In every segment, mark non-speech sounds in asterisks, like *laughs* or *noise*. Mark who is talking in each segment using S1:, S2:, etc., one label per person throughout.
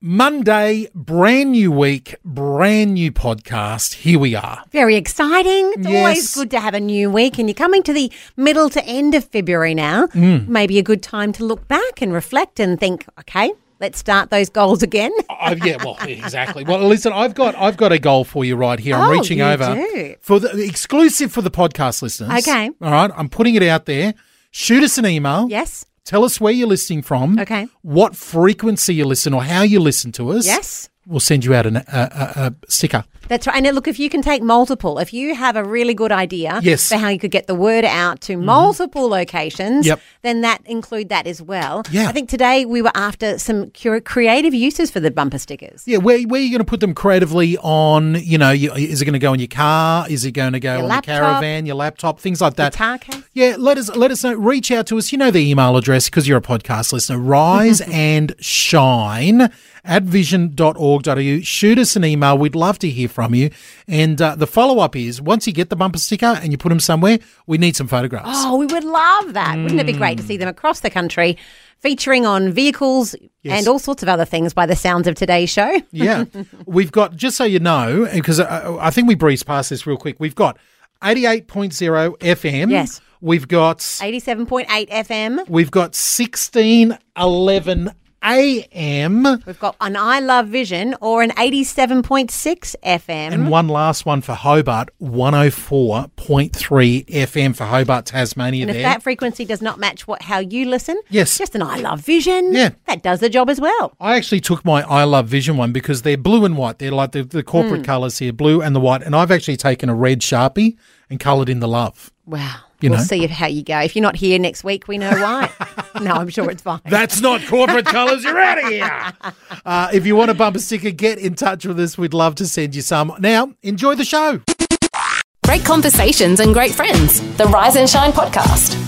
S1: Monday, brand new week, brand new podcast. Here we are.
S2: Very exciting. It's
S1: Yes.
S2: always good to have a new week, and you're coming to the middle to end of February now.
S1: Mm.
S2: Maybe a good time to look back and reflect and think, okay, let's start those goals again. *laughs*
S1: Oh, yeah, well, exactly. Well, listen, I've got I've got a goal for you right here. I'm
S2: Oh,
S1: reaching over
S2: do?
S1: for the exclusive for the podcast listeners.
S2: Okay.
S1: All right, I'm putting it out there. Shoot us an email.
S2: Yes.
S1: Tell us where you're listening from.
S2: Okay.
S1: What frequency you listen or how you listen to us.
S2: Yes.
S1: We'll send you out an, a, a, a sticker.
S2: That's right. And look, if you can take multiple, if you have a really good idea
S1: Yes. Mm-hmm.
S2: for how you could get the word out to multiple locations,
S1: Yep.
S2: then that include that as well.
S1: Yeah.
S2: I think today we were after some creative uses for the bumper stickers.
S1: Yeah, where, where are you going to put them creatively on? You know, you, is it going to go in your car? Is it going to go
S2: Your
S1: on
S2: laptop.
S1: your caravan, your laptop, things like that?
S2: Guitar case.
S1: Yeah, let us let us know. Reach out to us. You know the email address because you're a podcast listener. Rise *laughs* and shine at vision.org.au. Shoot us an email. We'd love to hear from you. And uh, the follow up is once you get the bumper sticker and you put them somewhere, we need some photographs.
S2: Oh, we would love that. Wouldn't it be great to see mm. them across the country featuring on vehicles
S1: Yes.
S2: and all sorts of other things by the sounds of today's show? *laughs*
S1: Yeah. We've got, just so you know, because I, uh, uh, I think we breezed past this real quick, we've got 88.0 FM.
S2: Yes.
S1: We've got
S2: 87.8 FM.
S1: we've got 1611 AM.
S2: We've got an I Love Vision or an 87.6 FM.
S1: And one last one for Hobart, 104.3 FM for Hobart, Tasmania
S2: And if
S1: there.
S2: that frequency does not match what how you listen,
S1: Yes.
S2: just an I Love Vision.
S1: Yeah.
S2: That does the job as well.
S1: I actually took my I Love Vision one because they're blue and white. They're like the, the corporate hmm. colours here, blue and the white. And I've actually taken a red Sharpie and coloured in the love.
S2: Wow.
S1: You
S2: we'll
S1: know.
S2: see how you go. If you're not here next week, we know why. *laughs* *laughs* no, I'm sure it's fine.
S1: That's not corporate *laughs* colours. You're out of here. Uh, if you want a bumper sticker, get in touch with us. We'd love to send you some. Now, enjoy the show.
S3: Great conversations and great friends. The Rise and Shine podcast.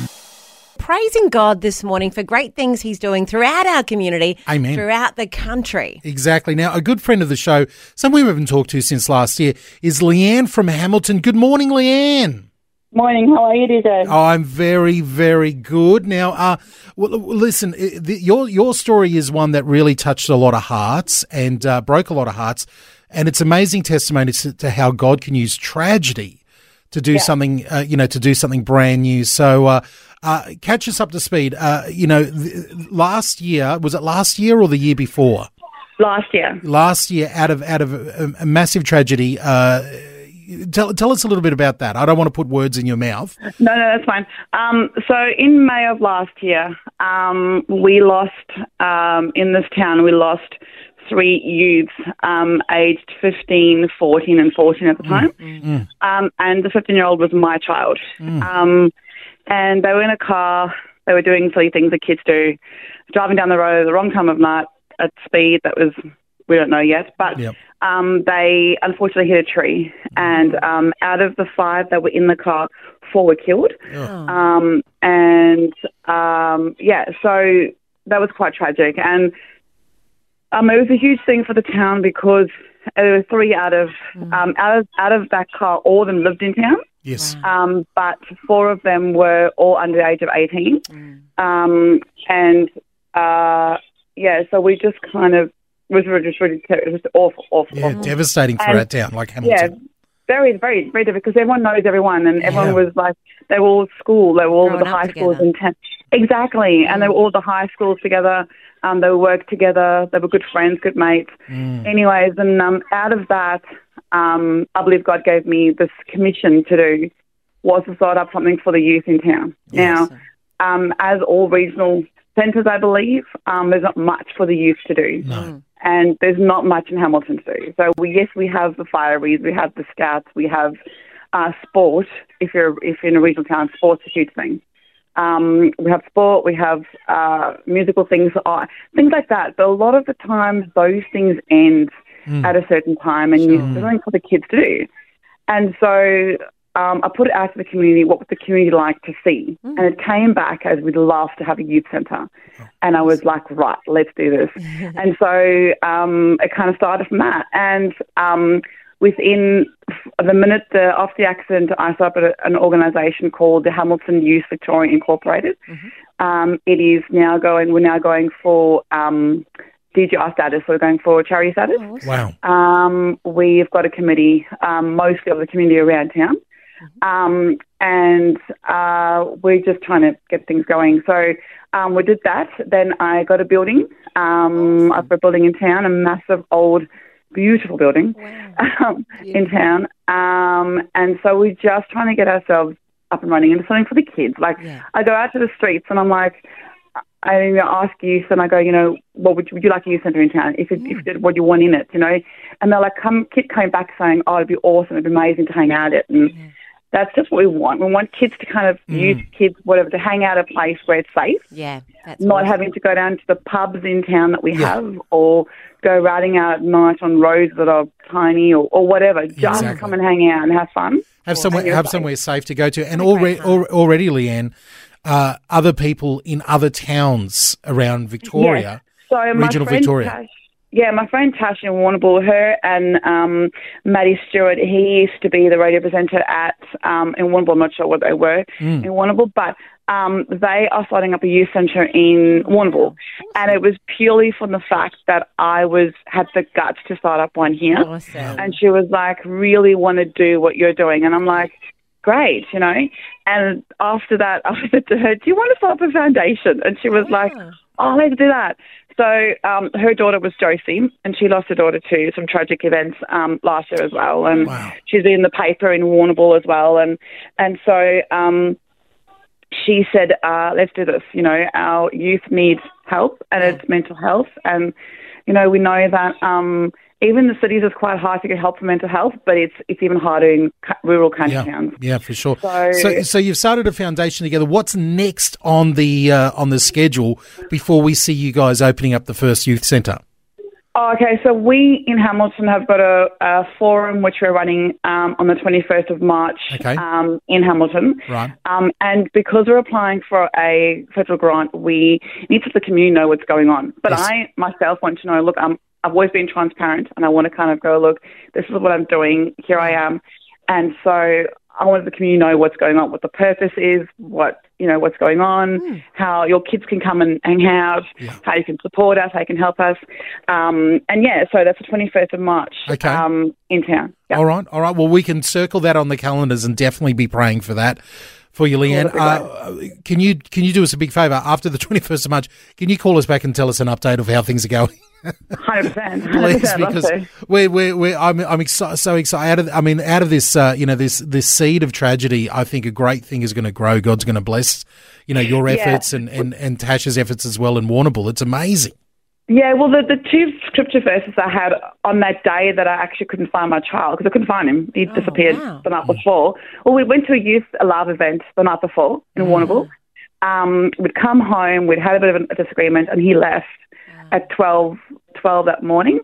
S2: Praising God this morning for great things He's doing throughout our community,
S1: Amen.
S2: throughout the country.
S1: Exactly. Now, a good friend of the show, someone we haven't talked to since last year, is Leanne from Hamilton. Good morning, Leanne.
S4: Morning, how are you today?
S1: Oh, I'm very, very good. Now, uh, well, listen, the, your your story is one that really touched a lot of hearts and uh, broke a lot of hearts, and it's amazing testimony to, to how God can use tragedy to do something, uh, you know, to do something brand new. So, uh, uh, catch us up to speed. Uh, you know, th- last year was it last year or the year before?
S4: Last year.
S1: Last year, out of out of a, a massive tragedy. Tell tell us a little bit about that. I don't want to put words in your mouth.
S4: No, no, that's fine. Um, so in May of last year, um, we lost, um, in this town, we lost three youths um, aged 15, 14, and 14 at the time. Um, and the 15-year-old was my child. Um, and they were in a car. They were doing silly things that kids do, driving down the road at the wrong time of night at speed that was, we don't know yet. But
S1: Yep.
S4: um, they unfortunately hit a tree, and um, out of the five that were in the car, four were killed. Um, and um, yeah, so that was quite tragic, and um, it was a huge thing for the town because there were three out of um, out of out of that car, all of them lived in town.
S1: Yes.
S4: Um, but four of them were all under the age of 18. Um, and, uh, yeah, so we just kind of, it was really, just really, it was just awful, awful,
S1: Yeah,
S4: awful.
S1: devastating for
S4: And-
S1: our town like Hamilton.
S4: Yeah, very, very, very difficult because everyone knows everyone and everyone
S1: Yeah.
S4: was like, they were all at school, they were all
S2: Growing
S4: at the
S2: up
S4: high schools in town. Exactly. And they were all the high schools together. Um, they worked together. They were good friends, good mates. Anyways, and um, out of that, um, I believe God gave me this commission to do was to start up something for the youth in town. Now, um, as all regional centres, I believe, um, there's not much for the youth to do.
S1: No.
S4: And there's not much in Hamilton to do. So, we, yes, we have the fireys, we have the scouts, we have uh, sport. If you're if you're in a regional town, sport's a huge thing. Um, we have sport, we have uh, musical things, uh, things like that. But a lot of the times, those things end at a certain time, and you're something for the kids to do. And so um, I put it out to the community. What would the community like to see? And it came back as we'd love to have a youth centre. And I was like, right, let's do this. *laughs* and so um, it kind of started from that. And um, within the minute the, after the accident, I started a- an organisation called the Hamilton Youth Victoria Incorporated. Um, it is now going. We're now going for um, DGI status. We're going for charity status.
S1: Wow.
S4: Um, we've got a committee, um, mostly of the community around town, um, and uh, we're just trying to get things going. So um, we did that. Then I got a building. Um, got a building in town, a massive old, beautiful building um, in town, um, and so we're just trying to get ourselves up and running into something for the kids. Like I go out to the streets and I'm like. I you know, ask youth and I go, you know, what would you, would you like a youth centre in town? If it, if it, what do you want in it, you know? And they're like, come, kid came back saying, oh, it'd be awesome, it'd be amazing to hang out at. And that's just what we want. We want kids to kind of youth kids, whatever, to hang out a place where it's safe,
S2: Yeah, that's
S4: not
S2: awesome.
S4: having to go down to the pubs in town that we have or go riding out at night on roads that are tiny or, or whatever. Just
S1: Exactly.
S4: come and hang out and have fun.
S1: Have somewhere have
S4: right.
S1: somewhere safe to go to, and already already, Leanne, uh, other people in other towns around Victoria,
S4: So my
S1: regional
S4: friend
S1: Victoria.
S4: Tash, yeah, my friend Tash in Warrnambool, her and um, Maddie Stewart, he used to be the radio presenter at um, in Warrnambool. I'm not sure what they were
S1: Hmm.
S4: in Warrnambool, but um, they are starting up a youth centre in Warrnambool, and it was purely from the fact that I was had the guts to start up one here.
S2: Awesome.
S4: And she was like, really want to do what you're doing. And I'm like, great, you know. And after that, I said to her, do you want to start up a foundation? And she was like, oh, let's do that. So um, her daughter was Josie, and she lost her daughter to some tragic events um, last year as well. And
S1: Wow.
S4: she's in the paper in Warrnambool as well. And and so um, she said, uh, let's do this. You know, our youth needs help, and it's mental health. And you know, we know that um, even the cities is quite hard to get help for mental health, but it's it's even harder in rural country
S1: Yeah,
S4: towns.
S1: yeah, for sure.
S4: So-
S1: So, so you've started a foundation together. What's next on the uh, on the schedule before we see you guys opening up the first youth centre?
S4: Oh, okay, so we in Hamilton have got a, a forum which we're running um, on the 21st of March
S1: Okay.
S4: um, in Hamilton.
S1: Right.
S4: Um, and because we're applying for a federal grant, we need to let the community know what's going on. But
S1: Yes.
S4: I myself want to know, look, I'm, I've always been transparent and I want to kind of go, look, this is what I'm doing, here I am. And so I want the community to know what's going on, what the purpose is, what, you know, what's going on, how your kids can come and hang out, how you can support us, how you can help us. Um, and yeah, so that's the 21st of March
S1: Okay.
S4: um, in town. Yeah.
S1: All right, all right. Well, we can circle that on the calendars and definitely be praying for that for you, Leanne. Uh, can you can you do us a big favour after the *laughs* twenty first of March? Can you call us back and tell us an update of how things are going?
S4: 100%. 100%.
S1: Please, because we're, we're, we're, I'm, I'm exci- so excited. Out of, I mean, out of this, uh, you know, this this seed of tragedy, I think a great thing is going to grow. God's going to bless, you know, your
S4: Yeah.
S1: efforts and, and, and Tasha's efforts as well in Warrnambool. It's amazing.
S4: Yeah, well, the, the two scripture verses I had on that day that I actually couldn't find my child because I couldn't find him. He disappeared
S2: wow.
S4: the night before. Well, we went to a youth love event the night before in Warrnambool. Um, we'd come home, we'd had a bit of a disagreement, and he left at 12, 12 that morning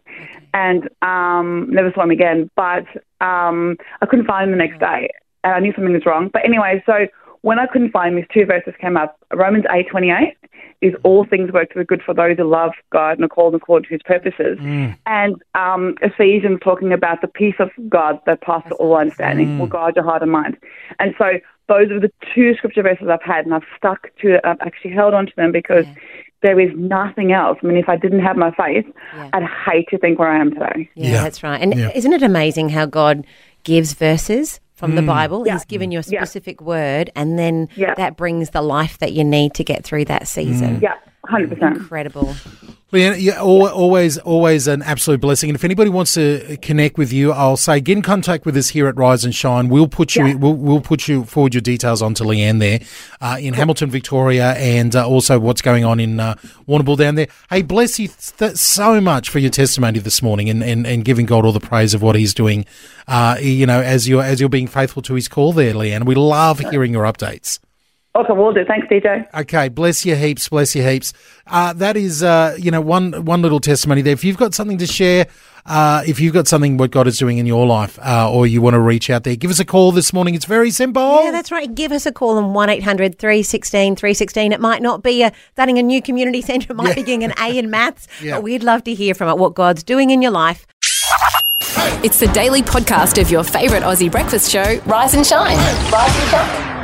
S4: and um, never saw him again. But um, I couldn't find him the next day, and I knew something was wrong. But anyway, so when I couldn't find him, these two verses came up. Romans eight twenty eight is all things work to the good for those who love God and are called according to His purposes, and um, Ephesians talking about the peace of God that passes all understanding will guard your heart and mind. And so those are the two scripture verses I've had, and I've stuck to it. I've actually held on to them because. There is nothing else. I mean, if I didn't have my faith, I'd hate to think where I am today.
S2: Yeah,
S1: Yeah.
S2: that's right. And
S1: Yeah.
S2: isn't it amazing how God gives verses from
S1: Mm.
S2: the Bible?
S4: Yeah.
S2: He's given you a
S4: Yeah.
S2: specific word, and then
S4: Yeah.
S2: that brings the life that you need to get through that season.
S4: Yeah, hundred percent.
S2: Incredible.
S1: Leanne, yeah, al- always, always an absolute blessing. And if anybody wants to connect with you, I'll say get in contact with us here at Rise and Shine. We'll put you,
S4: Yeah.
S1: we'll, we'll put you forward your details onto Leanne there uh, in Hamilton, Victoria, and uh, also what's going on in uh, Warrnambool down there. Hey, bless you th- so much for your testimony this morning and, and, and giving God all the praise of what He's doing. Uh, you know, as you're as you're being faithful to His call there, Leanne. We love hearing your updates.
S4: Okay, we'll do. Thanks, DJ.
S1: Okay, bless you heaps, bless you heaps. Uh, that is, uh, you know, one one little testimony there. If you've got something to share, uh, if you've got something what God is doing in your life, uh, or you want to reach out there, give us a call this morning. It's very simple.
S2: Yeah, that's right. Give us a call on 1 800 316 316. It might not be a, starting a new community *laughs* centre, it might be getting an A in maths, *laughs*
S1: Yeah.
S2: but we'd love to hear from it, what God's doing in your life.
S3: It's the daily podcast of your favourite Aussie breakfast show, Rise and Shine. Rise and Shine.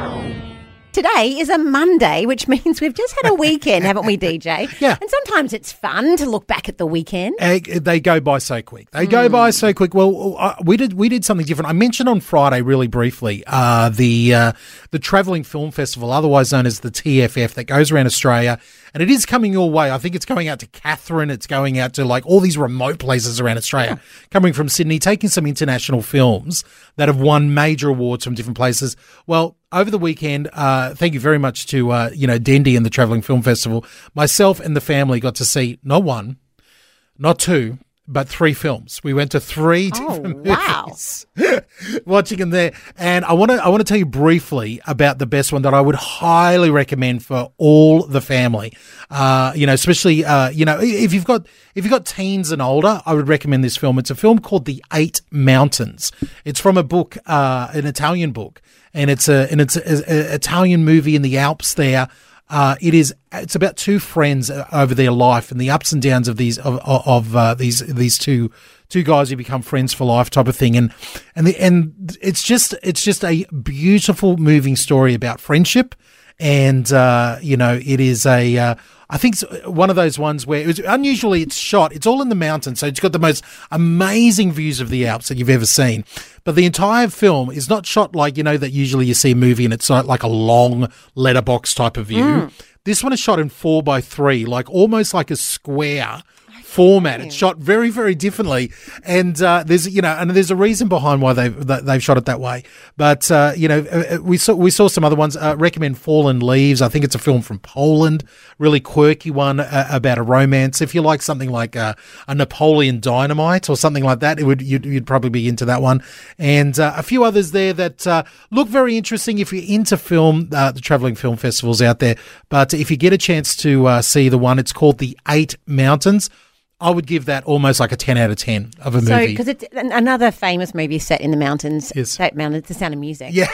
S2: Today is a Monday, which *laughs* means we've just had a weekend, haven't we, DJ?
S1: Yeah.
S2: And sometimes it's fun to look back at the weekend.
S1: Uh, they go by so quick. They go by so quick. Well, uh, we did we did something different. I mentioned on Friday, really briefly, uh, the uh, the travelling film festival, otherwise known as the TFF, that goes around Australia, and it is coming your way. I think it's going out to Katherine. It's going out to like all these remote places around Australia, coming from Sydney, taking some international films that have won major awards from different places. Well. Over the weekend, uh, thank you very much to uh, you know Dendy and the Travelling Film Festival. Myself and the family got to see not one, not two, but three films. We went to three different
S2: wow.
S1: movies, *laughs* watching them there. And I want to I want to tell you briefly about the best one that I would highly recommend for all the family. Uh, you know, especially uh, you know if you've got if you've got teens and older, I would recommend this film. It's a film called The Eight Mountains. It's from a book, uh, an Italian book, and it's a and it's an Italian movie in the Alps there. Uh, it is. It's about two friends uh, over their life and the ups and downs of these of, of, uh, these these two two guys who become friends for life type of thing. And and the and it's just it's just a beautiful moving story about friendship. And uh, you know, it is a. Uh, I think it's one of those ones where it was unusually it's shot. It's all in the mountains, so it's got the most amazing views of the Alps that you've ever seen. But the entire film is not shot like you know that usually you see a movie and it's not like a long letterbox type of view. This one is shot in four by three, like almost like a square format. It's shot very, very differently, and uh, there's you know, and there's a reason behind why they've they've shot it that way. But uh, you know, uh, we saw we saw some other ones. Uh, recommend Fallen Leaves. I think it's a film from Poland, really quirky one uh, about a romance. If you like something like uh, a Napoleon Dynamite or something like that, it would you'd, you'd probably be into that one. And uh, a few others there that uh, look very interesting if you're into film. Uh, the traveling film festivals out there, but if you get a chance to uh, see the one, it's called The Eight Mountains. I would give that almost like a 10 out of 10 of a
S2: So,
S1: movie.
S2: because it's another famous movie set in the mountains,
S1: Yes.
S2: State Mountains, The Sound of Music.
S1: yeah,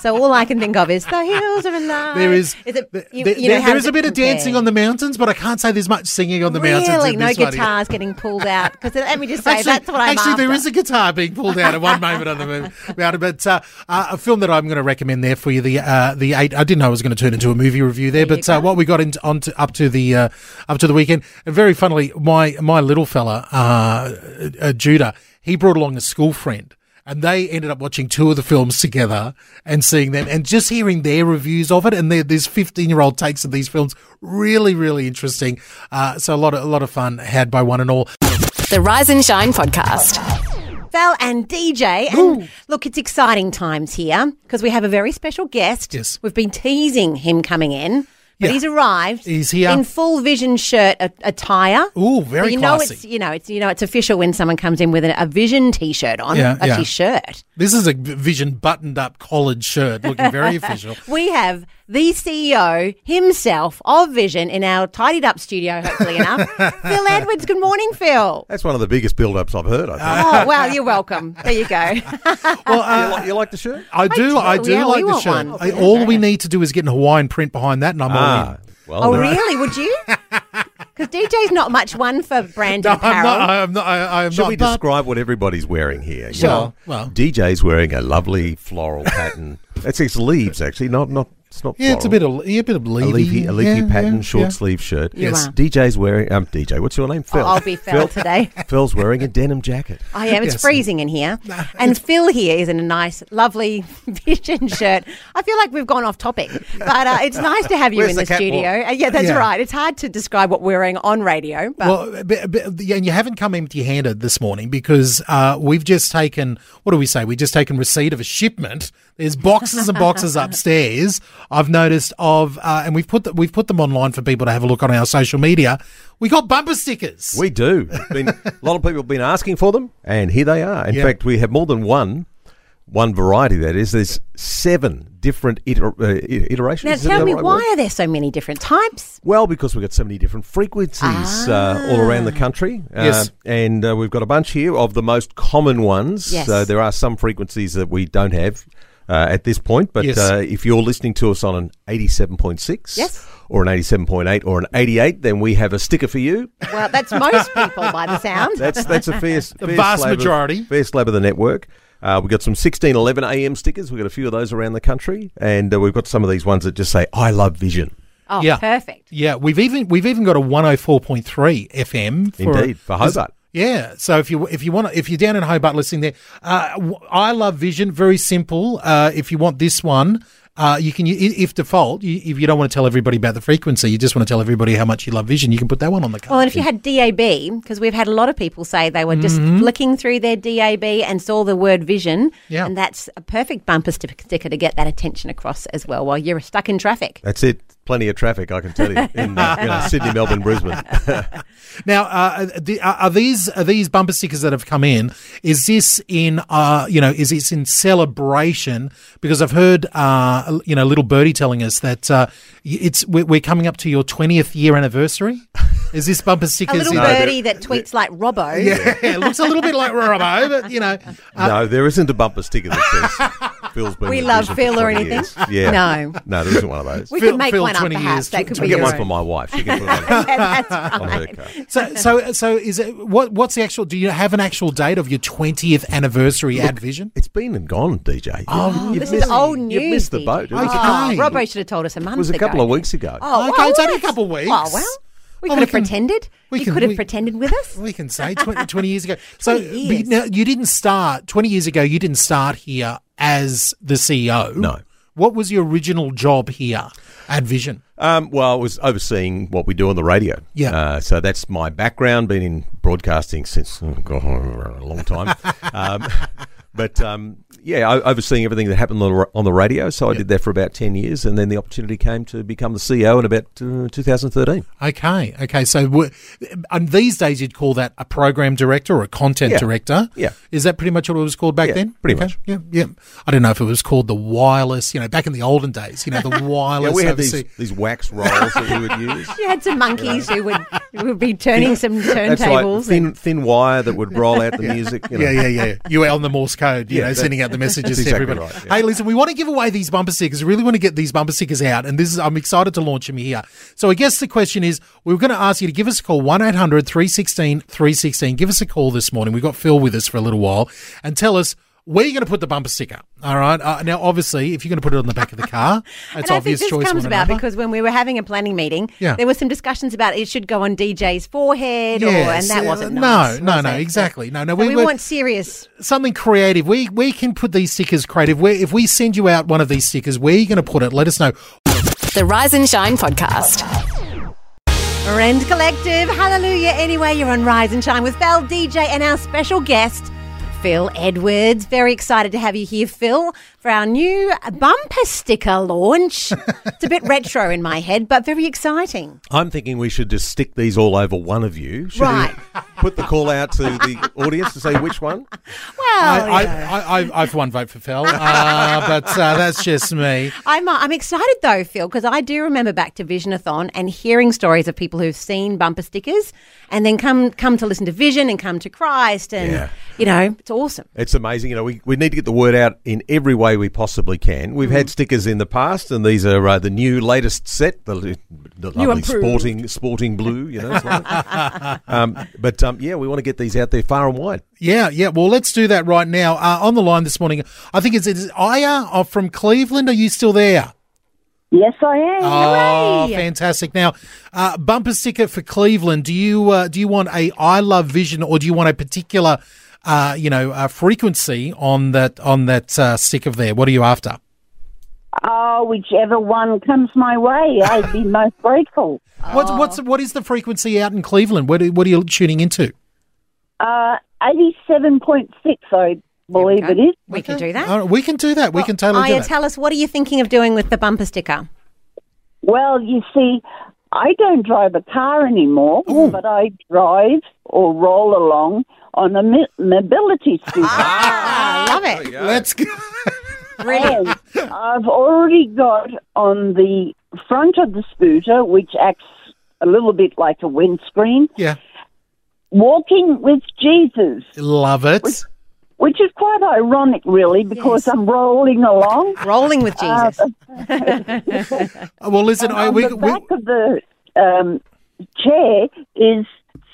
S2: So all I can think of is the hills are alive.
S1: there is.
S2: Is it? You,
S1: there-
S2: you know,
S1: there is a bit of dancing on the mountains, but I can't say there's much singing on the mountains.
S2: Really,
S1: in
S2: no guitars getting pulled out. Because let me just say,
S1: Actually,
S2: that's what I'm
S1: actually
S2: after.
S1: there is a guitar being pulled out at one moment on the movie. About it, but uh, uh, a film that I'm going to recommend there for you, the uh, the eight. I didn't know it was going to turn into a movie review there,
S2: There
S1: but uh, what we got into on to, up to the uh, up to the weekend. And very funnily, my my little fella, uh, uh, Judah, he brought along a school friend. And they ended up watching two of the films together and seeing them and just hearing their reviews of it and their, these 15 year old takes of these films. Really, really interesting. Uh, so a lot of, a lot of fun had by one and all.
S3: The Rise and Shine podcast.
S2: Val and DJ. And look, it's exciting times here because we have a very special guest.
S1: Yes.
S2: We've been teasing him coming in. But
S1: Yeah.
S2: he's arrived.
S1: He's here.
S2: in full Vision shirt attire.
S1: Ooh, very
S2: But you know
S1: classy.
S2: it's you know it's you know it's official when someone comes in with a, a Vision T-shirt on.
S1: Yeah,
S2: That's
S1: yeah.
S2: his shirt.
S1: This is a Vision buttoned up collared shirt, looking very *laughs* official.
S2: We have the CEO himself of Vision in our tidied up studio. Hopefully enough, *laughs* Phil Edwards. Good morning, Phil.
S5: That's one of the biggest build-ups I've heard. I think.
S2: Oh well, you're welcome. There you go. *laughs*
S1: Well,
S5: you,
S1: uh,
S5: like, you like the shirt?
S1: I do,
S2: do,
S1: I do
S2: yeah,
S1: like the
S2: want
S1: shirt.
S2: one.
S1: I- all we need to do is get a Hawaiian print behind that, and I'm all
S5: Ah, well,
S2: Oh, really? Would you? *laughs* Because DJ's not much one for brand
S1: No, I'm
S2: apparel.
S1: not. I'm not. I, I am
S5: Should
S1: not.
S5: we describe what everybody's wearing here? You
S1: Sure.
S5: know,
S1: Well-
S5: DJ's wearing a lovely floral pattern. It's its leaves actually, not not. It's not.
S1: Yeah, it's a
S5: floral.
S1: bit of yeah, a bit of
S5: a
S1: leafy,
S5: leafy, a leafy
S1: yeah,
S5: pattern,
S1: yeah,
S5: short
S1: yeah.
S5: sleeve shirt.
S2: You
S1: Yes.
S2: are.
S5: DJ's wearing. Um, DJ, what's your name? Phil.
S2: I'll be Phil today. *laughs*
S5: Phil's wearing a denim jacket.
S2: I am. It's
S1: Yes.
S2: freezing in here. And Phil here is in a nice, lovely *laughs* vision shirt. I feel like we've gone off topic, but uh, it's nice to have you
S5: Where's
S2: in
S5: the
S2: the,
S5: catwalk?
S2: studio. Uh, yeah, that's
S1: Yeah.
S2: right. It's hard to describe what we're wearing on radio, but
S1: Well, but, but, yeah, and you haven't come empty-handed this morning because uh, we've just taken. What do we say? We've just taken receipt of a shipment. There's boxes and boxes upstairs. I've noticed of, uh, and we've put the, we've put them online for people to have a look on our social media. We got bumper stickers.
S5: We do. Been, a lot of people have been asking for them, and here they are. In
S1: Yeah.
S5: fact, we have more than one. one variety that is. There's seven different iter- uh, iterations.
S2: Now
S5: Is
S2: tell me,
S5: right
S2: why
S5: word?
S2: are there so many different types?
S5: Well, because we've got so many different frequencies uh, all around the country. Uh,
S1: Yes.
S5: And uh, we've got a bunch here of the most common ones.
S2: Yes.
S5: So there are some frequencies that we don't have uh, at this point. But
S1: Yes.
S5: uh, if you're listening to us on an 87.6
S2: Yes.
S5: or an 87.8 or an 88, then we have a sticker for you.
S2: Well, that's most people by the sound. *laughs*
S5: That's that's a fair, fair
S1: vast
S5: slab of-
S1: majority.
S5: fair slab of the network. Uh, we've got some 1611 AM stickers. We've got a few of those around the country. And uh, we've got some of these ones that just say, I love vision.
S2: oh,
S1: Yeah.
S2: perfect.
S1: Yeah, we've even we've even got a 104.3 FM for
S5: Indeed, for Hobart.
S1: Yeah, so if you if you want if you're down in Hobart listening there, uh, w- I love Vision. Very simple. Uh, if you want this one, uh, you can if default. You, if you don't want to tell everybody about the frequency, you just want to tell everybody how much you love Vision. You can put that one on the card.
S2: Well, and if you had DAB, because we've had a lot of people say they were just flicking through their DAB and saw the word vision,
S1: Yeah.
S2: and that's a perfect bumper sticker to get that attention across as well while you're stuck in traffic.
S5: That's it. Plenty of traffic, I can tell you, in uh, you know, Sydney, Melbourne, Brisbane. *laughs*
S1: Now, uh, the, are are these are these bumper stickers that have come in? Is this in uh, you know is this in celebration? Because I've heard uh, you know little birdie telling us that uh, it's we're, we're coming up to your twentieth year anniversary. Is this bumper *laughs* stickers?
S2: A
S1: stickers?
S2: little
S1: in-
S2: birdie that tweets like Robbo.
S1: Yeah, *laughs* it looks a little bit like Robbo, but you know, uh,
S5: no, there isn't a bumper sticker that says Phil's been
S2: We love Phil or anything?
S5: years. Yeah.
S2: No.
S5: No, there isn't one of those.
S2: We
S1: Phil-
S2: could make
S1: Phil,
S2: one up
S1: 20
S2: perhaps.
S1: years,
S2: That could
S1: tw-
S5: I'll
S2: be
S5: get
S2: your
S5: one
S2: own.
S5: for my wife. She can put it on,
S2: That's
S5: on her
S2: fine.
S5: car.
S1: so so so is it what what's the actual? Do you have an actual date of your twentieth anniversary at Vision?
S5: It's been and gone, DJ.
S1: Oh, oh,
S5: You've
S2: This
S5: missed-
S2: is old news.
S5: You've missed the boat. It was, oh,
S1: Okay.
S5: a,
S2: Oh, Robbo should have told us a month
S5: it was a
S2: ago.
S5: couple of weeks ago.
S2: Oh,
S1: Okay, it's only a couple of weeks.
S2: Oh, well. We
S1: Well,
S2: could
S1: we
S2: have
S1: can-
S2: pretended.
S1: we
S2: you
S1: can-
S2: could have
S1: we-
S2: pretended with us.
S1: We can say 20, *laughs* 20 years ago. So
S2: 20 years.
S1: but now you didn't start twenty years ago. You didn't start here as the CEO.
S5: No.
S1: What was your original job here at Vision?
S5: Um, well, I was overseeing what we do on the radio.
S1: Yeah.
S5: Uh, so that's my background. Been in broadcasting since oh, God, *laughs* a long time. *laughs* um, *laughs* but um, yeah, o- overseeing everything that happened on the, radio. So I did that for about ten years, and then the opportunity came to become the CEO in about uh, 2013.
S1: Okay, okay. So w- and these days you'd call that a program director or a content
S5: Yeah.
S1: director.
S5: Yeah.
S1: Is that pretty much what it was called back
S5: Yeah,
S1: then?
S5: pretty
S1: Okay.
S5: much.
S1: Yeah, yeah. I don't know if it was called the wireless. You know, back in the olden days. You know, the *laughs* wireless.
S5: Yeah, we had these, these wax rolls that we would *laughs* use.
S2: You had some monkeys who would who would be turning some
S5: That's right,
S2: turntables.
S5: thin thin wire that would roll out the *laughs* music. You know.
S1: Yeah, yeah, yeah. You were on the Morse code, you
S5: Yeah,
S1: know,
S5: that-
S1: sending out the messages *laughs* to
S5: exactly
S1: everybody.
S5: right, yeah.
S1: Hey, listen, we want to give away these bumper stickers. We really want to get these bumper stickers out, and this is I'm excited to launch them here. So I guess the question is, we are going to ask you to give us a call 1-800-316-316. Give us a call this morning. We've got Phil with us for a little while, and tell us. Where are you're going to put the bumper sticker, all right? Uh, now, obviously, if you're going to put it on the back of the car, that's *laughs*
S2: and I think
S1: obvious
S2: this
S1: choice.
S2: comes about
S1: another.
S2: because when we were having a planning meeting,
S1: Yeah.
S2: there were some discussions about it should go on DJ's forehead, or, and that
S1: uh,
S2: wasn't
S1: no,
S2: nice.
S1: no,
S2: was
S1: no,
S2: it?
S1: exactly. No, no,
S2: So
S1: we
S2: we, want serious.
S1: something creative. We we can put these stickers creative. Where if we send you out one of these stickers, where are you going to put it? Let us know.
S3: The Rise and Shine podcast.
S2: Rend Collective, hallelujah. Anyway, you're on Rise and Shine with Bell DJ and our special guest, Phil Edwards. Very excited to have you here, Phil, for our new bumper sticker launch. it's a bit *laughs* retro in my head, but very exciting.
S5: I'm thinking we should just stick these all over one of you. Should
S2: Right.
S5: we put the call out to the audience to say which one?
S2: Well,
S1: I,
S2: yeah.
S1: I, I, I, I've one vote for Phil, uh, but uh, that's just me.
S2: I'm, uh, I'm excited though, Phil, because I do remember back to Visionathon and hearing stories of people who've seen bumper stickers and then come come to listen to Vision and come to Christ, and
S5: Yeah.
S2: you know it's awesome.
S5: It's amazing. You know, we, we need to get the word out in every way we possibly can. We've
S2: Mm.
S5: had stickers in the past, and these are uh, the new latest set, the, the lovely sporting sporting blue. You know, um, but um, yeah, we want to get these out there far and wide.
S1: Yeah, yeah. Well, let's do that right now. Uh, on the line this morning, I think it's, it's Aya uh, from Cleveland. Are you still there?
S4: Yes, I am.
S1: Oh,
S2: Hooray!
S1: fantastic! Now, uh, bumper sticker for Cleveland. Do you uh, do you want a I love Vision, or do you want a particular, uh, you know, uh, frequency on that on that uh, sticker there? What are you after?
S4: Oh, whichever one comes my way, I'd be *laughs* most grateful.
S1: What's what's what is the frequency out in Cleveland? What are, what are you tuning into?
S4: Uh, 87.6, I believe it is.
S2: We can do that.
S1: We can do that. We can totally do
S2: Aya,
S1: that.
S2: tell us what are you thinking of doing with the bumper sticker?
S4: Well, you see, I don't drive a car anymore, but I drive or roll along on a mi- mobility scooter.
S2: Ah, love love it.
S1: Let's go.
S2: Brilliant.
S6: And I've already got on the front of the scooter, which acts a little bit like a windscreen,
S1: Yeah.
S6: walking with Jesus,
S1: Love it.
S6: which is quite ironic, really, because I'm rolling along.
S2: Rolling with Jesus.
S1: Oh, *laughs* Well, listen, I,
S6: on
S1: we,
S6: the
S1: we,
S6: back of the um, chair is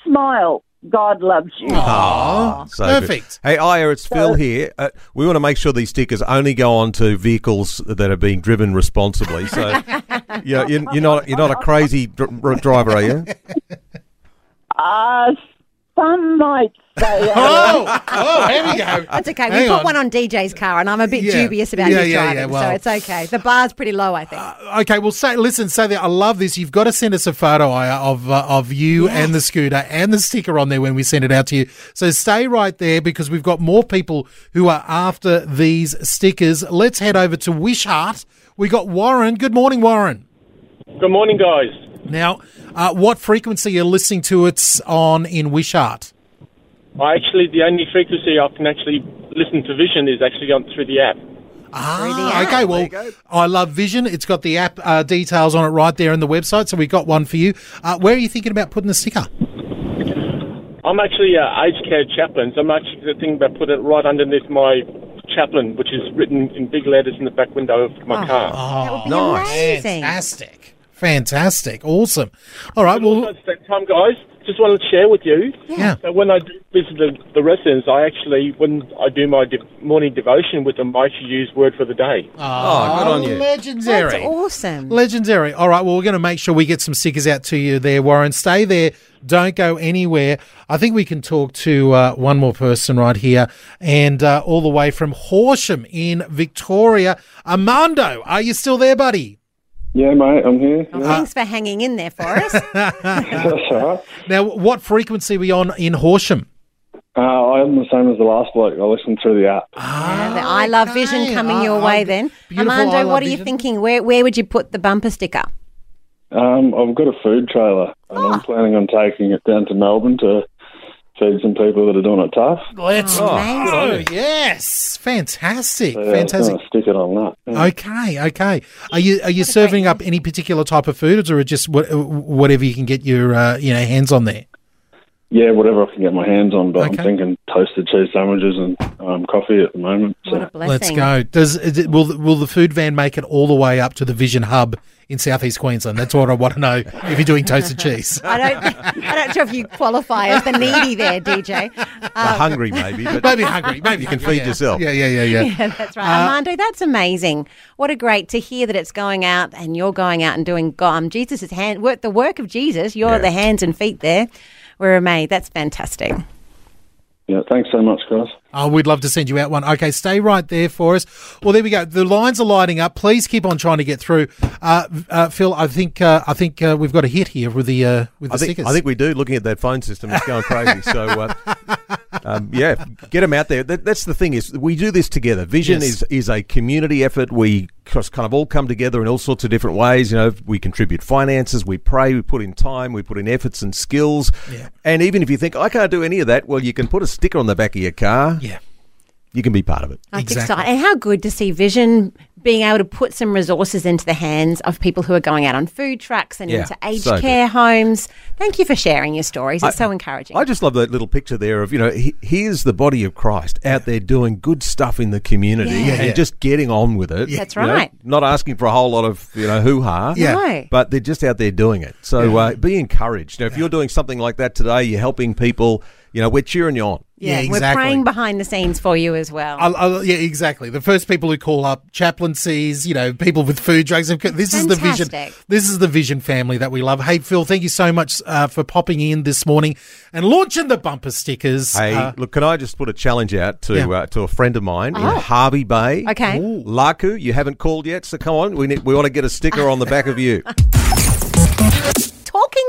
S6: smile. God loves you.
S1: Aw,
S5: So good.
S1: perfect.
S5: Hey, Aya, it's Phil here. Uh, we want to make sure these stickers only go on to vehicles that are being driven responsibly. So, *laughs* you know, you're, you're not you're not a crazy dr- driver, are you?
S6: Uh, some might say. uh, *laughs*
S1: Oh, oh, here we go.
S2: That's okay. We
S1: Hang
S2: put
S1: on.
S2: one on DJ's car, and I'm a bit
S1: Yeah.
S2: dubious about
S1: Yeah,
S2: his
S1: yeah,
S2: driving,
S1: yeah, well- Uh,
S2: so it's okay. The bar's pretty low, I think.
S1: Okay, well, say, listen, say that I love this. You've got to send us a photo Aya, of uh, of you and the scooter and the sticker on there when we send it out to you. So stay right there because we've got more people who are after these stickers. Let's head over to Wishart. We got Warren. Good morning, Warren.
S7: Good morning, guys.
S1: Now, uh, what frequency are you listening to it on in Wishart?
S7: I actually, the only frequency I can actually listen to Vision is actually on through the app.
S1: Ah, okay. Well, I love Vision. It's got the app uh, details on it right there in the website, so we got one for you. Uh, where are you thinking about putting the sticker?
S7: I'm actually a aged care chaplain, so I'm actually thinking about putting it right underneath my chaplain, which is written in big letters in the back window of my car.
S2: Oh, that would be
S5: nice.
S2: amazing.
S1: Fantastic. Fantastic. Awesome. All right. Well,
S7: Also, at the same time, guys, just wanted to share with you
S1: yeah.
S7: that when I do visit the, the residents, I actually, when I do my de- morning devotion with them, I actually use word for the day.
S5: Oh, good on you.
S1: Legendary.
S2: That's awesome.
S1: Legendary. All right. Well, we're going to make sure we get some stickers out to you there, Warren. Stay there. Don't go anywhere. I think we can talk to uh, one more person right here, and uh, all the way from Horsham in Victoria, Armando. Are you still there, buddy?
S8: Yeah, mate, I'm here.
S2: Oh,
S8: Yeah,
S2: thanks for hanging in there for us. *laughs*
S8: that's all right.
S1: Now, what frequency are we on in Horsham?
S8: Uh, I'm the same as the last bloke. I listen through the app.
S2: Yeah, the I Love Vision
S1: Okay.
S2: coming your
S1: Oh,
S2: way
S1: oh,
S2: then.
S1: beautiful
S2: Armando, what are you
S1: Vision.
S2: thinking? Where where would you put the bumper sticker?
S8: Um, I've got a food trailer, and
S2: Oh.
S8: I'm planning on taking it down to Melbourne to feed some people that are doing it tough.
S1: Let's
S2: Oh,
S1: go.
S2: amazing.
S1: Yes. Fantastic.
S8: So, yeah,
S1: Fantastic.
S8: gonna stick it on that. Yeah.
S1: Okay, okay. Are you are you serving up any particular type of foods, or just what, whatever you can get your uh, you know hands on there?
S8: Yeah, whatever I can get my hands on, but
S1: Okay.
S8: I'm thinking toasted cheese sandwiches and um, coffee at the moment.
S2: What a
S8: So
S2: blessing.
S1: Let's go. Does is it, will will the food van make it all the way up to the Vision Hub in southeast Queensland? That's what I want to know. If you're doing toasted cheese, *laughs*
S2: I don't I don't know if you qualify as the needy there, DJ.
S5: They're hungry, maybe, but
S1: maybe hungry, maybe
S5: you can feed
S1: yeah.
S5: yourself.
S1: Yeah, yeah, yeah, yeah. *laughs*
S2: Yeah, that's right. Armando, that's amazing. What a great to hear that it's going out and you're going out and doing um, Jesus' hand work, the work of Jesus. You're
S5: Yeah.
S2: the hands and feet there. We're amazed. That's fantastic.
S8: yeah, thanks so much, guys.
S1: Oh, we'd love to send you out one. Okay, stay right there for us. Well, there we go. The lines are lighting up. Please keep on trying to get through. Uh, uh, Phil, I think uh, I think uh, we've got a hit here with the uh, with the
S5: I think,
S1: stickers.
S5: I think we do. Looking at that phone system, it's going crazy. So, uh, *laughs* um, yeah, get them out there. That, that's the thing is we do this together. Vision
S1: Yes.
S5: is is a community effort. We just kind of all come together in all sorts of different ways. You know, we contribute finances, we pray, we put in time, we put in efforts and skills.
S1: Yeah.
S5: And even if you think I can't do any of that, well, you can put a sticker on the back of your car.
S1: yeah.
S5: You can be part of it.
S2: That's
S1: Exactly.
S2: exciting. And how good to see Vision being able to put some resources into the hands of people who are going out on food trucks and
S5: Yeah,
S2: into aged
S5: so good.
S2: care homes. Thank you for sharing your stories. It's
S5: I-
S2: so encouraging.
S5: I just love that little picture there of, you know, he, here's the body of Christ out there doing good stuff in the community
S2: Yeah.
S5: and
S1: Yeah.
S5: just getting on with it.
S2: That's
S5: you know,
S2: right.
S5: not asking for a whole lot of, you know, hoo ha.
S1: Yeah.
S2: No.
S5: But they're just out there doing it. So uh, be encouraged. Now, if you're doing something like that today, you're helping people, you know, we're cheering you on.
S1: Yeah,
S2: We're praying behind the scenes for you as well.
S1: I'll, I'll, yeah, exactly. The first people who call up chaplaincies, you know, people with food drugs. This is the vision. This is the vision family that we love. Hey, Phil, thank you so much uh, for popping in this morning and launching the bumper stickers.
S5: Hey,
S1: Uh,
S5: look, can I just put a challenge out to
S1: Yeah.
S5: uh, to a friend of mine in
S2: Oh.
S5: Hervey Bay?
S2: Okay.
S5: Laku, you haven't called yet, so come on. We need, we want to get a sticker on the back of you. *laughs*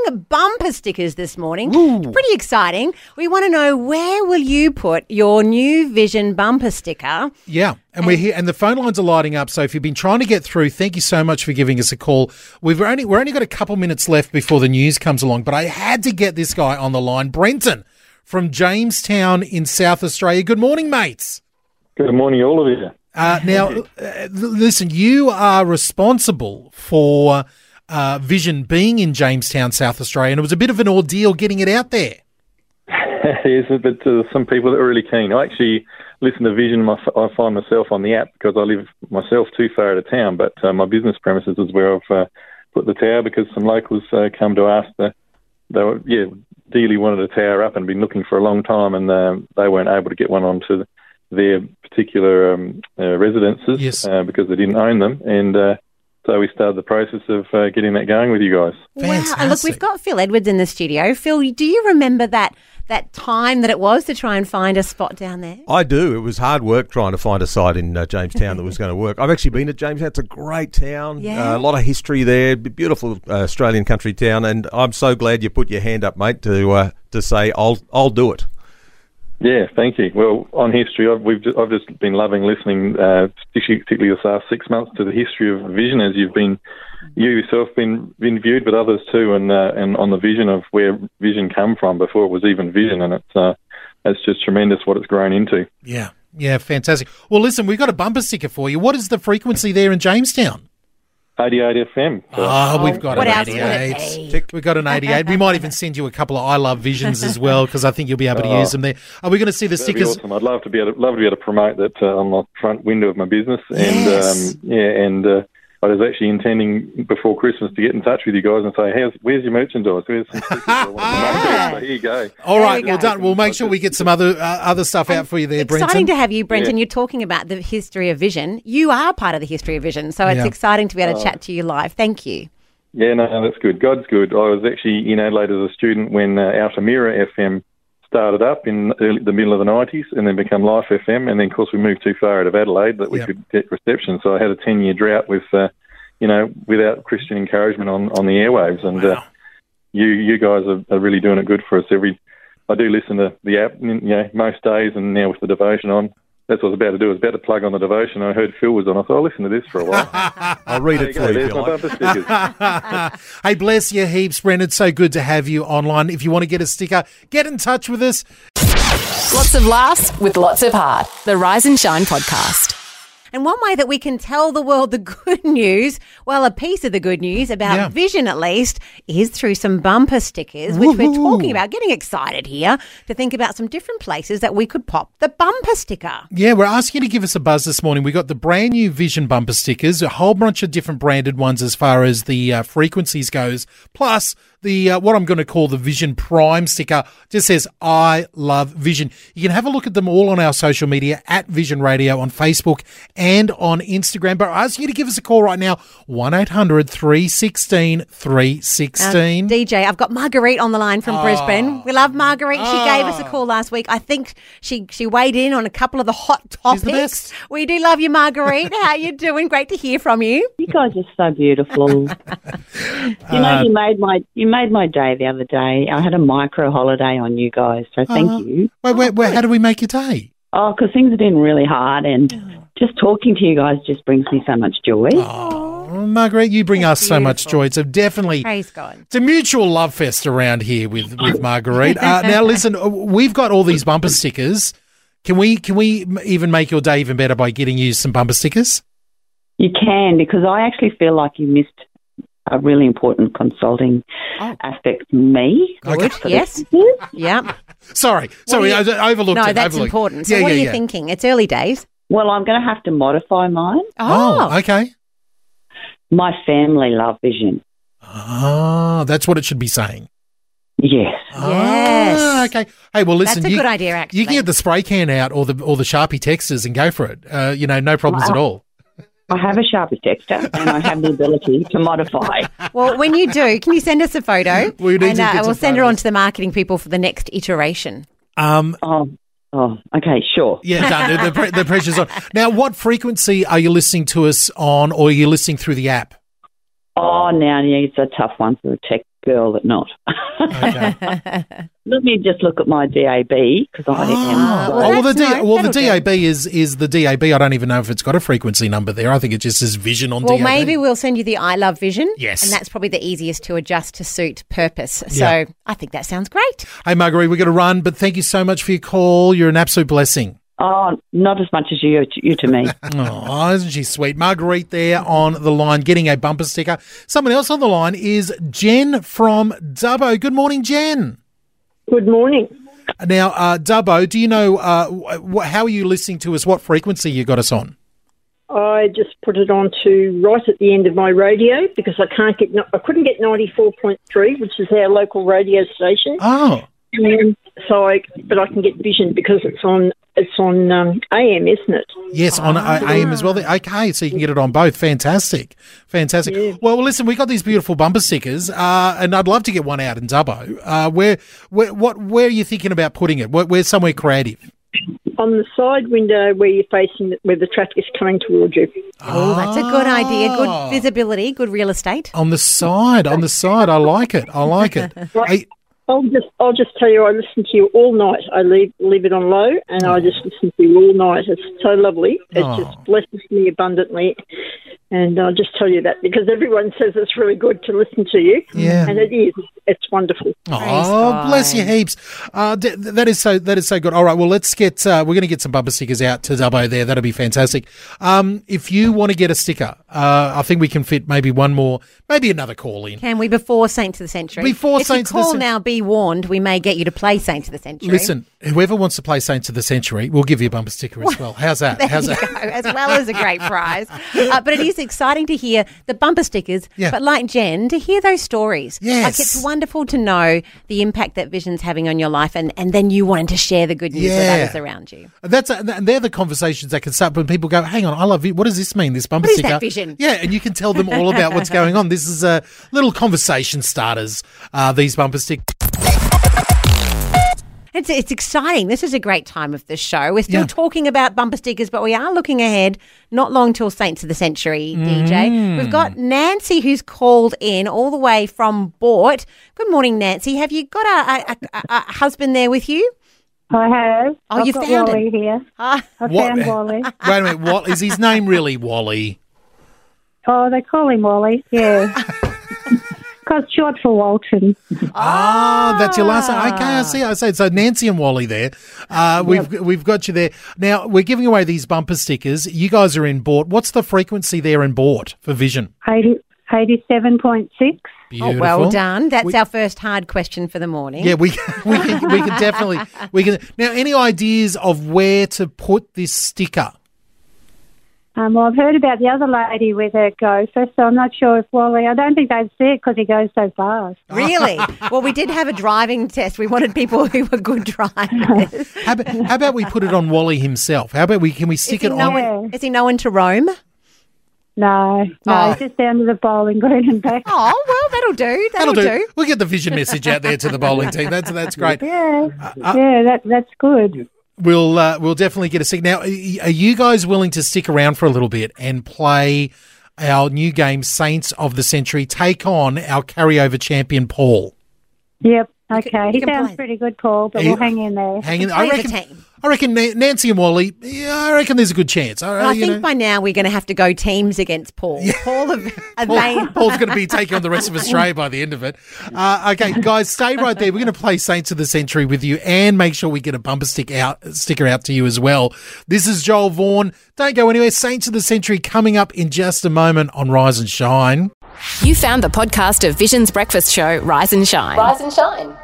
S2: Talking bumper stickers this morning, pretty exciting. We want to know where will you put your new Vision bumper sticker?
S1: Yeah, and we're here, and the phone lines are lighting up. So if you've been trying to get through, thank you so much for giving us a call. We've only we're only got a couple minutes left before the news comes along, but I had to get this guy on the line, Brenton from Jamestown in South Australia. Good morning, mates.
S8: Good morning, all of you.
S1: Uh, now, *laughs* uh, listen, you are responsible for uh, Vision being in Jamestown, South Australia, and it was a bit of an ordeal getting it out there. *laughs*
S8: yes, but uh, some people that are really keen. I actually listen to Vision. My, I find myself on the app because I live myself too far out of town, but uh, my business premises is where I've uh, put the tower because some locals uh, come to ask the, they were, yeah, Dealey wanted a tower up and been looking for a long time, and um, they weren't able to get one onto their particular um, uh, residences
S1: Yes.
S8: uh, because they didn't own them, and uh, so we started the process of uh, getting that going with you guys.
S2: Wow. And look, we've got Phil Edwards in the studio. Phil, do you remember that that time that it was to try and find a spot down there?
S5: I do. It was hard work trying to find a site in uh, Jamestown that was going to work. I've actually been to Jamestown. It's a great town.
S2: Yeah.
S5: Uh, a lot of history there. Beautiful uh, Australian country town. And I'm so glad you put your hand up, mate, to uh, to say I'll I'll do it.
S8: Yeah, thank you. Well, on history, I've, we've just, I've just been loving listening, uh, particularly this last six months, to the history of vision as you've been, you yourself been been viewed, but others too, and uh, and on the vision of where vision come from before it was even vision, and it's uh, it's just tremendous what it's grown into.
S1: Yeah, yeah, fantastic. Well, listen, we've got a bumper sticker for you. What is the frequency there in Jamestown?
S8: 88 FM. So-
S1: Oh, we've got
S2: What
S1: an
S2: else would it
S1: 88. We've got an 88. We might even send you a couple of I Love Visions as well because I think you'll be able to use them there. Are we going to see the
S8: That'd be
S1: stickers?
S8: awesome. I'd love to be able to, love to be able to promote that uh, on the front window of my business. And
S1: Yes.
S8: um, yeah, and uh, I was actually intending before Christmas to get in touch with you guys and say, How's, "Where's your merchandise? Where's some stickers I want to promote?" So here you go.
S1: All right,
S2: There
S1: well
S2: go.
S1: done. We'll make sure we get some other uh, other stuff out for you there,
S2: Exciting
S1: Brenton.
S2: Exciting to have you, Brenton.
S8: Yeah.
S2: You're talking about the history of vision. You are part of the history of vision, so it's
S1: Yeah.
S2: exciting to be able to chat to you live. Thank you.
S8: Yeah, no, no, that's good. God's good. I was actually in Adelaide as a student when uh, Altamira FM started up in early, the middle of the 90s and then become Life FM. And then, of course, we moved too far out of Adelaide that we
S1: Yep.
S8: could get reception. So I had a 10 year drought with, uh, you know, without Christian encouragement on, on the airwaves. And uh, you you guys are, are really doing it good for us. Every I do listen to the app, you know, most days, and now with the devotion on. That's what I was about to do. I was about to plug on the devotion. I heard Phil was on. I thought, I'll listen to this for a while. *laughs*
S5: I'll read it for you
S8: There's
S5: if you
S8: my
S5: like. *laughs*
S1: hey, bless you heaps, Brenton. So good to have you online. If you want to get a sticker, get in touch with us.
S3: Lots of laughs with lots of heart. The Rise and Shine podcast.
S2: And one way that we can tell the world the *laughs* good news, well, a piece of the good news about
S1: Yeah.
S2: vision at least, is through some bumper stickers, which we're talking about. Getting excited here to think about some different places that we could pop the bumper sticker.
S1: Yeah, we're asking you to give us a buzz this morning. We got the brand new Vision bumper stickers, a whole bunch of different branded ones as far as the uh, frequencies goes, plus the uh, what I'm going to call the Vision Prime sticker just says "I love Vision." You can have a look at them all on our social media at Vision Radio on Facebook and on Instagram. But I ask you to give us a call right now one 316 316
S2: DJ, I've got Marguerite on the line from ah. Brisbane. We love Marguerite. She ah. gave us a call last week. I think she she weighed in on a couple of the hot topics.
S1: the best.
S2: We do love you, Marguerite. *laughs* How you doing? Great to hear from you.
S9: You guys are so beautiful. *laughs* you know, uh, you made my you made my day the other day. I had a micro holiday on you guys, so thank
S1: Uh-huh.
S9: you.
S1: Wait, wait, wait, how do we make your day?
S9: Oh, because things have been really hard, and just talking to you guys just brings me so much joy.
S1: Oh, Margaret, you bring us so much joy. It's a definitely
S2: Praise God.
S1: It's a mutual love fest around here with with Marguerite. Uh, now, *laughs* listen, uh, we've got all these bumper stickers. Can we can we even make your day even better by getting you some bumper stickers?
S9: You can because I actually feel like you missed a really important consulting
S2: Oh.
S9: aspect for me.
S1: Okay.
S9: For
S2: Yes.
S9: stickers.
S2: Yeah. *laughs*
S1: Sorry, sorry,
S2: you-
S1: I I overlooked
S2: No,
S1: it.
S2: that's
S1: overlooked.
S2: important. So
S1: Yeah,
S2: what
S1: yeah,
S2: are you
S1: yeah.
S2: thinking? It's early days.
S9: Well, I'm going to have to modify mine.
S1: Oh, okay.
S9: My family love vision.
S1: Oh, that's what it should be saying.
S9: Yes.
S2: Yes.
S1: Ah, okay. Hey, well, listen.
S2: That's a
S1: you,
S2: good idea, actually.
S1: You can get the spray can out or the or the Sharpie texters and go for it. Uh, you know, no problems at all.
S9: I have a Sharpie texter and I have the ability to modify. *laughs*
S2: Well, when you do, can you send us a photo? *laughs*
S1: we need
S2: and,
S1: to
S2: uh, we'll send her on to the marketing people for the next iteration.
S1: Um,
S9: Oh, oh, okay, sure.
S1: yeah, done. The, pre- the pressure's on. Now, what frequency are you listening to us on, or are you listening through the app?
S9: Oh, now yeah, it's a tough one for the tech girl that not.
S1: Okay. *laughs*
S9: Let me just look at my DAB because I
S2: Ah,
S9: am.
S2: well,
S1: oh, well, the,
S2: that's
S1: D-
S2: no-
S1: well, the
S2: that'll.
S1: DAB is is the DAB. I don't even know if it's got a frequency number there. I think it just says vision on
S2: Well,
S1: DAB.
S2: maybe we'll send you the I Love Vision.
S1: Yes.
S2: And that's probably the easiest to adjust to suit purpose. So
S1: Yeah.
S2: I think that sounds great.
S1: Hey, Marguerite, we're going to run, but thank you so much for your call. You're an absolute blessing.
S9: Oh, not as much as you, you to me. *laughs*
S1: Oh, isn't she sweet? Marguerite there on the line getting a bumper sticker. Someone else on the line is Jen from Dubbo. Good morning, Jen.
S10: Good morning.
S1: Now, uh, Dubbo, do you know uh, wh- how are you listening to us? What frequency you got us on?
S10: I just put it on to right at the end of my radio because I can't get no- I couldn't get ninety four point three, which is our local radio station.
S1: Oh,
S10: And so I but I can get Vision because it's on it's on um, AM, isn't it?
S1: yes, on uh, AM as well. Okay, so you can get it on both. Fantastic, fantastic. Well, well, listen, we got these beautiful bumper stickers, uh, and I'd love to get one out in Dubbo. Uh, where, where, what, where are you thinking about putting it? Where, where's somewhere creative?
S10: On the side window where you're facing where the traffic is coming towards you.
S2: Oh, that's a good idea.
S1: Ah.
S2: Good visibility, good real estate.
S1: On the side, on the side. I like it. I like it. *laughs* Hey,
S10: I'll just I'll just tell you I listen to you all night. I leave leave it on low and I just listen to you all night. It's so lovely. It
S1: Oh.
S10: just blesses me abundantly. And I'll just tell you that because everyone says it's really good to listen to you.
S1: Yeah.
S10: And it is. It's wonderful.
S1: Oh, bless you heaps. Uh, d- that is so. That is so good. All right. Well, let's get. Uh, we're going to get some bumper stickers out to Dubbo there. That'll be fantastic. Um, if you want to get a sticker, uh, I think we can fit maybe one more, maybe another call in.
S2: Can we before Saints of the Century?
S1: Before
S2: if
S1: Saints of
S2: you
S1: the
S2: call now, be warned. We may get you to play Saints of the Century.
S1: Listen, whoever wants to play Saints of the Century, we'll give you a bumper sticker as well. How's that? *laughs* How's
S2: you
S1: that?
S2: as well as a great prize. Uh, but it is exciting to hear the bumper stickers,
S1: Yeah.
S2: but like Jen, to hear those stories.
S1: Yes.
S2: Like it's wonderful to know the impact that Vision's having on your life and, and then you wanting to share the good news
S1: Yeah.
S2: with others around you.
S1: That's and they're the conversations that can start when people go, "Hang on, I love it. What does this mean? This bumper
S2: What is
S1: sticker?"
S2: that vision?
S1: Yeah, and you can tell them all about what's *laughs* going on. This is a little conversation starters. Uh, these bumper stickers.
S2: It's, it's exciting. This is a great time of the show. We're still
S1: Yeah.
S2: talking about bumper stickers, but we are looking ahead not long till Saints of the Century,
S1: Mm.
S2: DJ. We've got Nancy who's called in all the way from Bort. Good morning, Nancy. Have you got a, a, a, a husband there with you?
S11: I have.
S2: Oh,
S11: I've
S2: you
S11: got
S2: found
S11: Wally
S2: it.
S11: here.
S2: Ah.
S11: I
S1: What-
S11: found Wally. *laughs*
S1: Wait a minute. What is his name? Really, Wally?
S11: Oh, they call him Wally. Yeah. *laughs* Because short for Walton.
S1: Ah, that's your last name. Okay, I see. I see. So Nancy and Wally there. Uh, we've we've got you there. Now we're giving away these bumper stickers. You guys are in Bort. What's the frequency there in Bort for Vision?
S11: 80, 87.6.
S2: Oh, well done. That's
S1: We-
S2: our first hard question for the morning.
S1: Yeah, we *laughs* we can, we can definitely we can. Now, any ideas of where to put this sticker?
S11: Um, well, I've heard about the other lady with her gopher, so I'm not sure if Wally. I don't think they'd see it because he goes so fast. *laughs*
S2: Really? well, we did have a driving test. We wanted people who were good *laughs* drivers.
S1: How about, how about we put it on Wally himself? How about we can we
S2: Is
S1: stick
S2: he,
S1: it on?
S2: known, is he known to roam?
S11: No, no,
S1: Oh.
S11: it's just down to the bowling green and back.
S2: Oh, well, that'll do.
S1: That'll do. We'll get the vision message out there to the bowling team. That's that's great. *laughs*
S11: Yeah,
S1: uh,
S11: yeah, that that's good.
S1: We'll uh, we'll definitely get a stick. Now, are you guys willing to stick around for a little bit and play our new game, Saints of the Century, take on our carryover champion Paul?
S11: Yep. Okay.
S2: you
S11: He sounds
S2: play.
S11: pretty good, Paul, but
S1: He-
S11: we'll hang in there.
S1: Hang in.
S2: Play
S1: I
S2: as a
S1: reckon.
S2: Team.
S1: I reckon Nancy and Wally. Yeah, I reckon there's a good chance. I,
S2: I think
S1: know.
S2: by now we're going to have to go teams against Paul. Paul, of, are *laughs*
S1: Paul-
S2: they,
S1: Paul's going to be taking on the rest of Australia by the end of it. Uh, okay, guys, stay right there. We're going to play Saints of the Century with you and make sure we get a bumper stick out, sticker out to you as well. This is Joel Vaughan. Don't go anywhere. Saints of the Century coming up in just a moment on Rise and Shine.
S3: You found the podcast of Vision's breakfast show, Rise and Shine.
S12: Rise and shine.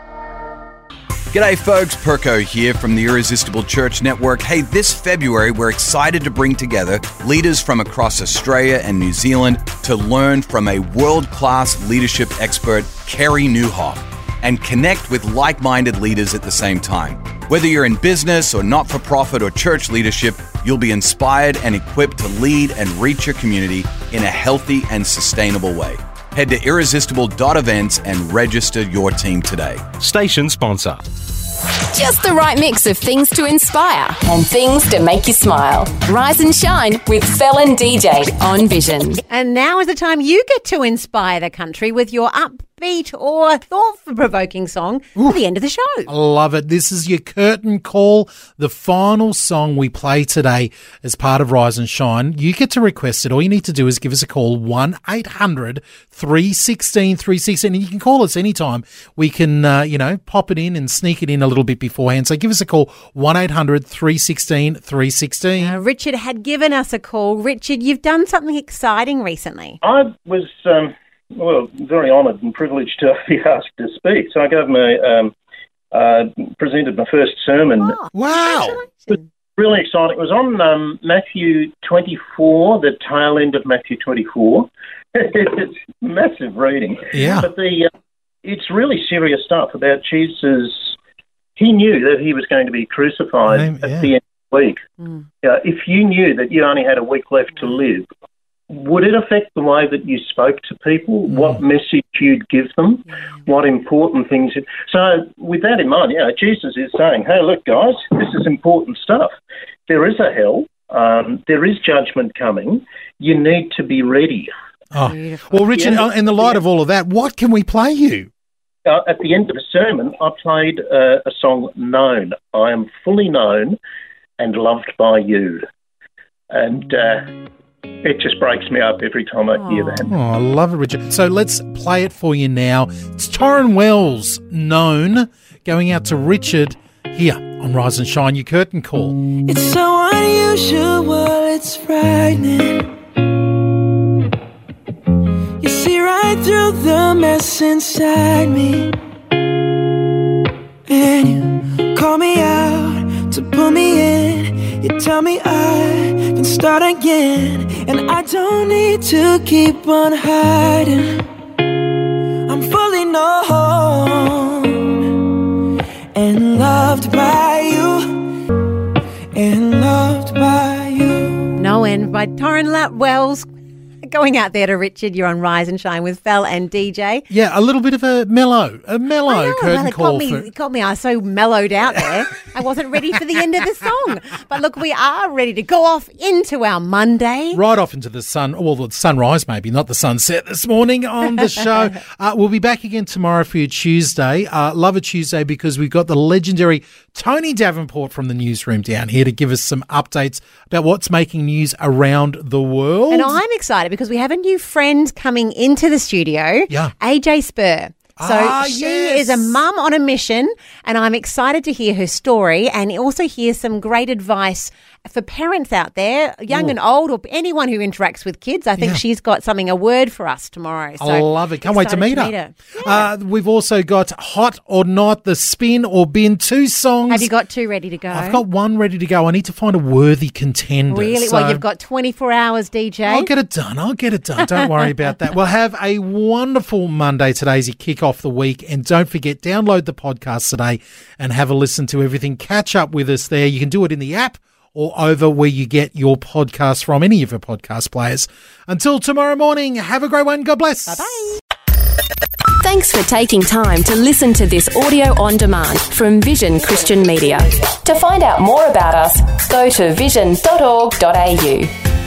S12: G'day, folks. Perko here from the Irresistible Church Network. Hey, this February, we're excited to bring together leaders from across Australia and New Zealand to learn from a world class leadership expert, Carey Nieuwhof, and connect with like minded leaders at the same time. Whether you're in business or not for profit or church leadership, you'll be inspired and equipped to lead and reach your community in a healthy and sustainable way. Head to irresistible.events and register your team today.
S13: Station sponsor.
S3: Just the right mix of things to inspire and things to make you smile. Rise and Shine with Felon DJ on Vision.
S2: and now is the time you get to inspire the country with your upbeat upbeat or thought-provoking song for the end of the show.
S1: I love it. This is your curtain call, the final song we play today as part of Rise and Shine. You get to request it. All you need to do is give us a call 1 800 316 316. And you can call us anytime. We can, uh, you know, pop it in and sneak it in a little bit beforehand. So give us a call 1 800 316 316.
S2: Uh, Richard had given us a call. Richard, you've done something exciting recently.
S13: I was, um, well, very honoured and privileged to be *laughs* asked to speak. So I gave my, um, uh, presented my first sermon.
S1: wow.
S13: Really exciting. It was on um, Matthew 24, the tail end of Matthew 24. *laughs* it's massive reading.
S1: Yeah.
S13: But the, uh, it's really serious stuff about Jesus. He knew that he was going to be crucified
S1: Amen,
S13: at
S1: yeah.
S13: the end of the week. Yeah, if you knew that you only had a week left to live, would it affect the way that you spoke to people? What message you'd give them? What important things? You... So, with that in mind, yeah, Jesus is saying, "Hey, look, guys, this is important stuff. There is a hell. Um, there is judgment coming. You need to be ready."
S1: Oh. Well, Richard,
S13: Yeah.
S1: uh, in the light of all of that, what can we play you?
S13: Uh, at the end of the sermon, I played uh, a song, Known. I am fully known and loved by you. And uh, it just breaks me up every time I hear that.
S1: Oh, I love it, Richard. So let's play it for you now. It's Tauren Wells, known, going out to Richard here on Rise and Shine, your curtain call.
S14: It's so unusual, it's frightening. You see right through the mess inside me. And you call me out to pull me in. You tell me I can start again. And I don't need to keep on hiding. I'm fully known and loved by you. And loved by you.
S2: No End by Tauren Lat Wells. Going out there to Richard, you're on Rise and Shine with Fel and DJ.
S1: Yeah, a little bit of a mellow, a mellow
S2: I know,
S1: curtain
S2: well, it
S1: call
S2: got me,
S1: for.
S2: it got me. I was so mellowed out there. I wasn't ready for the end of the song. But look, we are ready to go off into our Monday.
S1: Right off into the sun, well, the sunrise maybe, not the sunset this morning on the show. *laughs* uh, we'll be back again tomorrow for your Tuesday. Uh, love a Tuesday because we've got the legendary Tony Davenport from the newsroom down here to give us some updates about what's making news around the world.
S2: And I'm excited because we have a new friend coming into the studio.
S1: Yeah.
S2: AJ Spur. So
S1: Ah,
S2: she
S1: yes.
S2: is a mum on a mission, and I'm excited to hear her story and also hear some great advice for parents out there, young
S1: Ooh.
S2: and old, or anyone who interacts with kids. I think
S1: Yeah.
S2: she's got something, a word for us tomorrow. So
S1: I love it. Can't wait to
S2: excited
S1: meet her. Uh, we've also got Hot or Not, the Spin or Bin, two songs.
S2: Have you got two ready to go?
S1: I've got one ready to go. I need to find a worthy contender.
S2: Really?
S1: So
S2: well, you've got 24 hours, DJ.
S1: I'll get it done. I'll get it done. Don't worry about that. Well, have a wonderful Monday today as you kick off the week. And don't forget, download the podcast today and have a listen to everything. Catch up with us there. You can do it in the app or over where you get your podcast from, any of your podcast players. Until tomorrow morning, have a great one. God bless. Bye bye.
S3: Thanks for taking time to listen to this audio on demand from Vision Christian Media. To find out more about us, go to vision.org.au.